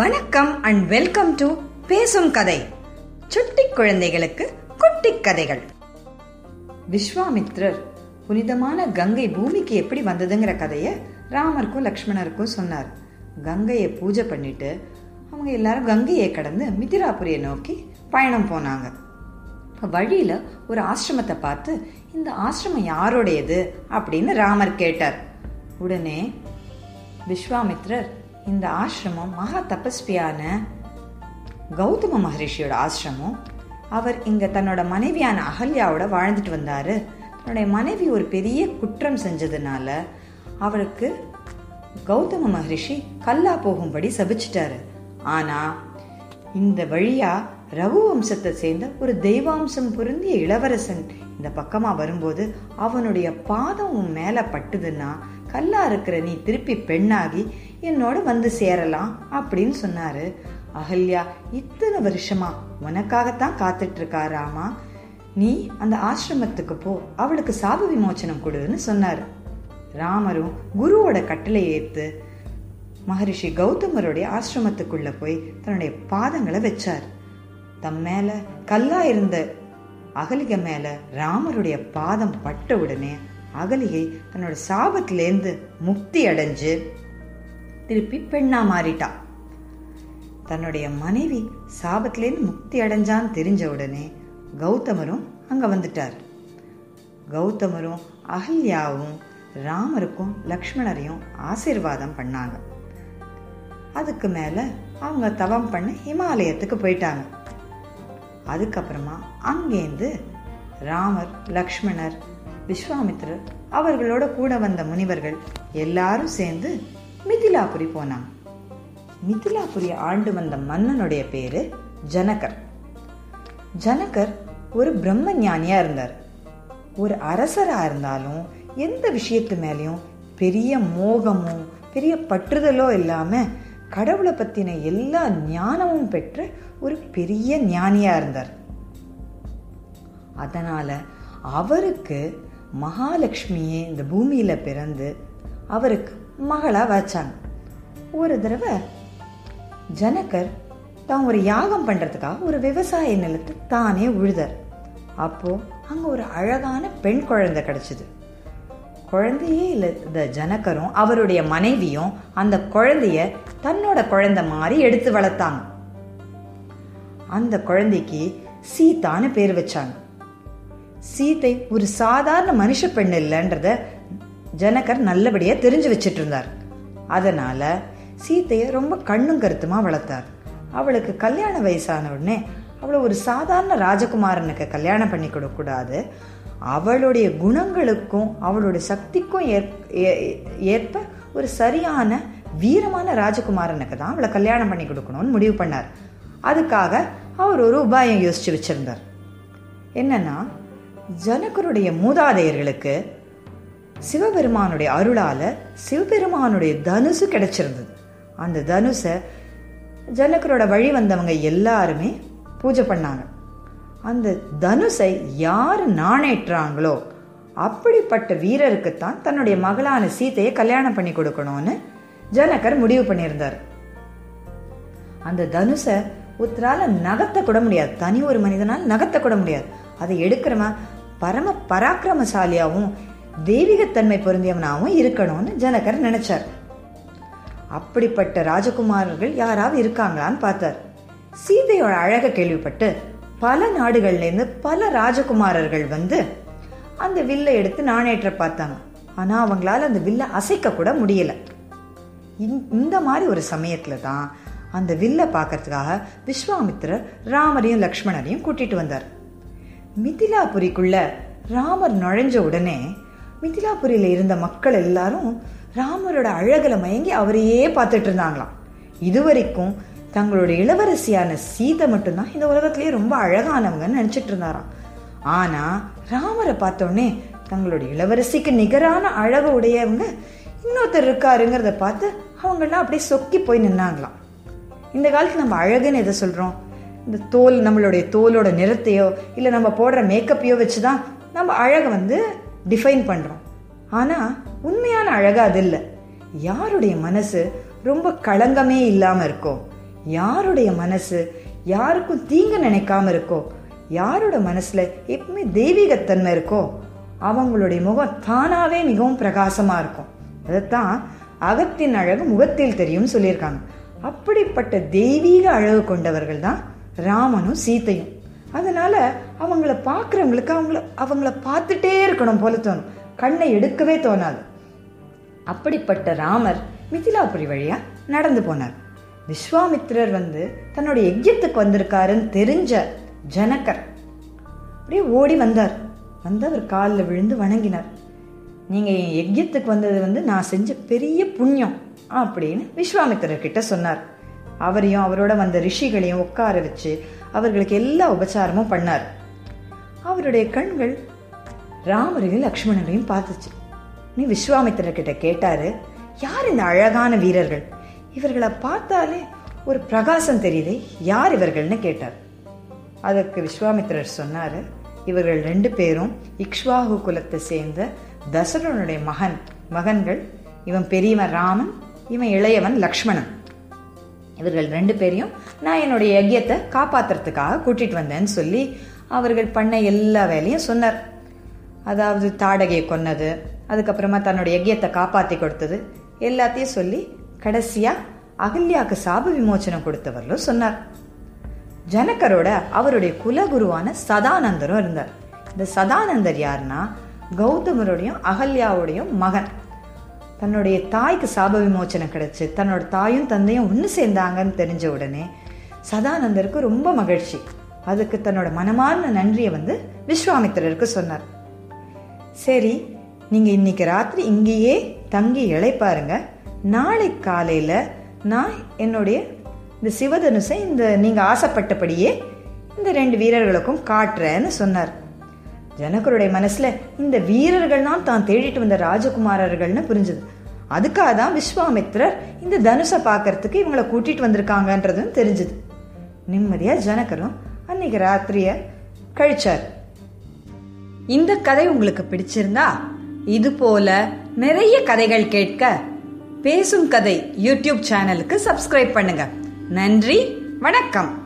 வணக்கம் and welcome to பேசும் கதை. சுட்டி குழந்தைகளுக்கு குட்டி கதைகள். விஸ்வாமித்ரர் புனிதமான கங்கை பூமிக்கு எப்படி வந்ததுங்கிற கதையை ராமருக்கும் லக்ஷ்மணருக்கும் சொன்னார். கங்கையை பூஜை பண்ணிட்டு அவங்க எல்லாரும் கங்கையை கடந்து மிதிராபுரியை நோக்கி பயணம் போனாங்க. வழியில ஒரு ஆசிரமத்தை பார்த்து இந்த ஆசிரமம் யாருடையது? அப்படின்னு ராமர் கேட்டார். உடனே விஸ்வாமித்ரர் இந்த ஆசிரமம் மகா தபஸ்வியான கௌதம மகரிஷியோட ஆசிரமம். அவர் இங்க தன்னோட மனைவியான அகல்யாவோட வாழ்ந்துட்டு வந்தாரு. தன்னுடைய மனைவி ஒரு பெரிய குற்றம் செஞ்சதுனால அவருக்கு கௌதம மகரிஷி கல்லா போகும்படி சபிச்சிட்டாரு. ஆனா இந்த வழியா ரகு வம்சத்தை சேர்ந்த ஒரு தெய்வாம்சம் பொருந்திய இளவரசன் இந்த பக்கமா வரும்போது அவனுடைய பாதம் உன் மேல பட்டுதுன்னா கல்லா இருக்கிற நீ திருப்பி பெண்ணாகி என்னோட வந்து சேரலாம் அப்படின்னு சொன்னாரு. அகல்யா இத்தனை வருஷமா உனக்காகத்தான் காத்துட்டு இருக்கா ராமா? நீ அந்த ஆசிரமத்துக்கு போ அவளுக்கு சாப விமோச்சனம் கொடுன்னு சொன்னார். ராமரும் குருவோட கட்டளை ஏத்து மகரிஷி கௌதமருடைய ஆசிரமத்துக்குள்ள போய் தன்னுடைய பாதங்களை வச்சார். தம் மேல கல்லா இருந்த அகலிக மேல ராமருடைய பாதம் பட்ட உடனே அகலிகை தன்னோட சாபத்திலேருந்து முக்தி அடைஞ்சு திருப்பி பெண்ணா மாறிட்டா. தன்னுடைய மனைவி சாபத்திலேருந்து முக்தி அடைஞ்சான்னு தெரிஞ்ச உடனே கௌதமரும் அங்க வந்துட்டார். கௌதமரும் அகல்யாவும் ராமருக்கும் லக்ஷ்மணரையும் ஆசீர்வாதம் பண்ணாங்க. அதுக்கு மேல அவங்க தவம் பண்ண ஹிமாலயத்துக்கு போயிட்டாங்க. அதுக்கப்புறமா அங்கேருந்து ராமர் லக்ஷ்மணர் விஸ்வாமித்ரர் அவர்களோட கூட வந்த முனிவர்கள் எல்லாரும் சேர்ந்து மிதிலாபுரி போனாங்க. மிதிலாபுரி ஆண்டு வந்த மன்னனுடைய பேரு ஜனகர். ஜனகர் ஒரு பிரம்ம ஞானியா இருந்தார். ஒரு அரசரா இருந்தாலும் எந்த விஷயத்து மேலேயும் பெரிய மோகமும் பெரிய பற்றுதலோ இல்லாம கடவுளை பத்தின எல்லா ஞானமும் பெற்ற ஒரு பெரிய ஞானியா இருந்தார். அதனால அவருக்கு மகாலட்சுமியே இந்த பூமியில் பிறந்து அவருக்கு மகளாக வச்சாங்க. ஒரு தடவை ஜனகர் தான் ஒரு யாகம் பண்ணுறதுக்காக ஒரு விவசாய நிலத்தை தானே உழுதார். அப்போது அங்கே ஒரு அழகான பெண் குழந்தை கிடச்சிது. குழந்தையே இல்லை இந்த ஜனகரும் அவருடைய மனைவியும் அந்த குழந்தைய தன்னோட குழந்தை மாதிரி எடுத்து வளர்த்தாங்க. அந்த குழந்தைக்கு சீதான்னு பேர் வச்சாங்க. சீதை ஒரு சாதாரண மனுஷ பெண் இல்லைன்றத ஜனகர் நல்லபடியா தெரிஞ்சு வச்சிட்டு இருந்தார் அதனால சீத்தையை ரொம்ப கண்ணும் கருத்துமா வளர்த்தார். அவளுக்கு கல்யாண வயசான உடனே அவளை ஒரு சாதாரண ராஜகுமாரனுக்கு கல்யாணம் பண்ணி கொடுக்கூடாது அவளுடைய குணங்களுக்கும் அவளுடைய சக்திக்கும் ஏற்ப ஒரு சரியான வீரமான ராஜகுமாரனுக்கு தான் அவளை கல்யாணம் பண்ணி கொடுக்கணும்னு முடிவு பண்ணார். அதுக்காக அவர் ஒரு உபாயம் யோசிச்சு வச்சிருந்தார். என்னன்னா ஜனகருடைய மூதாதையர்களுக்கு சிவபெருமானுடைய அருளால சிவபெருமானுடைய தனுசு கிடைச்சிருந்தது. அந்த தனுசை ஜனகரோட வழி வந்தவங்க எல்லாருமே பூஜை பண்ணாங்க. அந்த தனுசை யார் நாணேற்றாங்களோ அப்படிப்பட்ட வீரருக்குத்தான் தன்னுடைய மகளான சீதையை கல்யாணம் பண்ணி கொடுக்கணும்னு ஜனகர் முடிவு பண்ணியிருந்தார். அந்த தனுசை உத்தரால நகர்த்த கூட முடியாது. தனி ஒரு மனிதனால் நகர்த்த கூட முடியாது. அதை எடுக்கிறவன் பரம பராக்கிரமசாலியாகவும் தெய்வீகத்தன்மை பொருந்தியவனாகவும் இருக்கணும்னு ஜனகர் நினைச்சார். அப்படிப்பட்ட ராஜகுமாரர்கள் யாராவது இருக்காங்களான்னு பார்த்தார். சீதையோட அழக கேள்விப்பட்டு பல நாடுகள்லேருந்து பல ராஜகுமாரர்கள் வந்து அந்த வில்லை எடுத்து நாணேற்ற பார்த்தாங்க. ஆனால் அவங்களால அந்த வில்லை அசைக்க கூட முடியல. இந்த மாதிரி ஒரு சமயத்துல தான் அந்த வில்லை பார்க்கறதுக்காக விஸ்வாமித்திரர் ராமரையும் லக்ஷ்மணரையும் கூட்டிட்டு வந்தார். மிதிலாபுரிக்குள்ள ராமர் நுழைஞ்ச உடனே மிதிலாபுரியில இருந்த மக்கள் எல்லாரும் ராமரோட அழகில் மயங்கி அவரையே பார்த்துட்டு இருந்தாங்களாம். இதுவரைக்கும் தங்களோட இளவரசியான சீதை மட்டும்தான் இந்த உலகத்திலேயே ரொம்ப அழகானவங்கன்னு நினைச்சிட்டு இருந்தாராம். ஆனா ராமரை பார்த்தோடனே தங்களுடைய இளவரசிக்கு நிகரான அழகு உடையவங்க இன்னொருத்தர் இருக்காருங்கிறத பார்த்து அவங்கெல்லாம் அப்படியே சொக்கி போய் நின்னாங்களாம். இந்த காலத்துக்கு நம்ம அழகுன்னு எதை சொல்றோம்? இந்த தோல் நம்மளுடைய தோலோட நிறத்தையோ இல்லை நம்ம போடுற மேக்கப்பையோ வச்சு தான் நம்ம அழகை வந்து டிஃபைன் பண்ணுறோம் ஆனால் உண்மையான அழகாக அது இல்லை. யாருடைய மனசு ரொம்ப களங்கமே இல்லாமல் இருக்கோ யாருடைய மனசு யாருக்கும் தீங்கு நினைக்காம இருக்கோ யாரோட மனசில் எப்பவுமே தெய்வீகத்தன்மை இருக்கோ அவங்களுடைய முகம் தானாகவே மிகவும் பிரகாசமாக இருக்கும். அதைத்தான் அகத்தின் அழகு முகத்தில் தெரியும் சொல்லியிருக்காங்க. அப்படிப்பட்ட தெய்வீக அழகு கொண்டவர்கள் தான் ராமனும் சீத்தையும். அதனால அவங்கள பார்க்குறவங்களுக்கு அவங்கள அவங்கள பார்த்துட்டே இருக்கணும் போல தோணும். கண்ணை எடுக்கவே தோணாது. அப்படிப்பட்ட ராமர் மிதிலாபுரி வழியா நடந்து போனார். விஸ்வாமித்திரர் வந்து தன்னுடைய யஜ்யத்துக்கு வந்திருக்காருன்னு தெரிஞ்ச ஜனகர் அப்படியே ஓடி வந்தார். வந்து அவர் காலில் விழுந்து வணங்கினார். நீங்கள் என் யஜ்யத்துக்கு வந்தது வந்து நான் செஞ்ச பெரிய புண்ணியம் அப்படின்னு விஸ்வாமித்திரர் கிட்ட சொன்னார். அவரையும் அவரோட வந்த ரிஷிகளையும் உட்கார வச்சு அவர்களுக்கு எல்லா உபச்சாரமும் பண்ணார். அவருடைய கண்கள் ராமரையும் லக்ஷ்மணரையும் பார்த்துச்சு. நீ விஸ்வாமித்திரர்கிட்ட கேட்டாரு யார் இந்த அழகான வீரர்கள்? இவர்களை பார்த்தாலே ஒரு பிரகாசம் தெரியுதே யார் இவர்கள்னு? கேட்டார். அதற்கு விஸ்வாமித்திரர் சொன்னாரு இவர்கள் ரெண்டு பேரும் இக்ஷ்வாகு குலத்தை சேர்ந்த தசரனுடைய மகன் மகன்கள். இவன் பெரியவன் ராமன் இவன் இளையவன் லக்ஷ்மணன். இவர்கள் ரெண்டு பேரையும் நான் என்னுடைய யஜ்யத்தை காப்பாத்துறதுக்காக கூட்டிகிட்டு வந்தேன்னு சொல்லி அவர்கள் பண்ண எல்லா வேலையும் சொன்னார். அதாவது தாடகையை கொன்னது அதுக்கப்புறமா தன்னுடைய யஜ்யத்தை காப்பாற்றி கொடுத்தது எல்லாத்தையும் சொல்லி கடைசியாக அகல்யாக்கு சாப விமோச்சனம் கொடுத்தவர்களும் சொன்னார். ஜனக்கரோட அவருடைய குலகுருவான சதானந்தரும் இருந்தார். இந்த சதானந்தர் யாருன்னா கௌதமருடையும் அகல்யாவுடையும் மகன். தன்னுடைய தாய்க்கு சாப விமோச்சனம் கிடைச்சு தன்னோட தாயும் தந்தையும் ஒன்று சேர்ந்தாங்கன்னு தெரிஞ்ச உடனே சதானந்தருக்கு ரொம்ப மகிழ்ச்சி. அதுக்கு தன்னோட மனமார்ந்த நன்றியை வந்து விஸ்வாமித்திரருக்கு சொன்னார். சரி நீங்கள் இன்னைக்கு ராத்திரி இங்கேயே தங்கி இழைப்பாருங்க. நாளை காலையில் நான் என்னுடைய இந்த சிவதனுசை இந்த நீங்கள் ஆசைப்பட்டபடியே இந்த ரெண்டு வீரர்களுக்கும் காட்டுறேன்னு சொன்னார். ஜனகருடைய மனசுல இந்த வீரர்கள் தான் தான் தேடிட்டு வந்த ராஜகுமாரர்கள்னு புரிஞ்சது. அதுக்காக தான் விஸ்வாமித்திரர் இந்த தனுஷை பார்க்கறதுக்கு இவங்களை கூட்டிட்டு வந்திருக்காங்கன்றதும் தெரிஞ்சது. நிம்மதியா ஜனகரும் அன்னைக்கு ராத்திரிய கழிச்சார். இந்த கதை உங்களுக்கு பிடிச்சிருந்தா இது போல நிறைய கதைகள் கேட்க பேசும் கதை யூடியூப் சேனலுக்கு சப்ஸ்கிரைப் பண்ணுங்க. நன்றி வணக்கம்.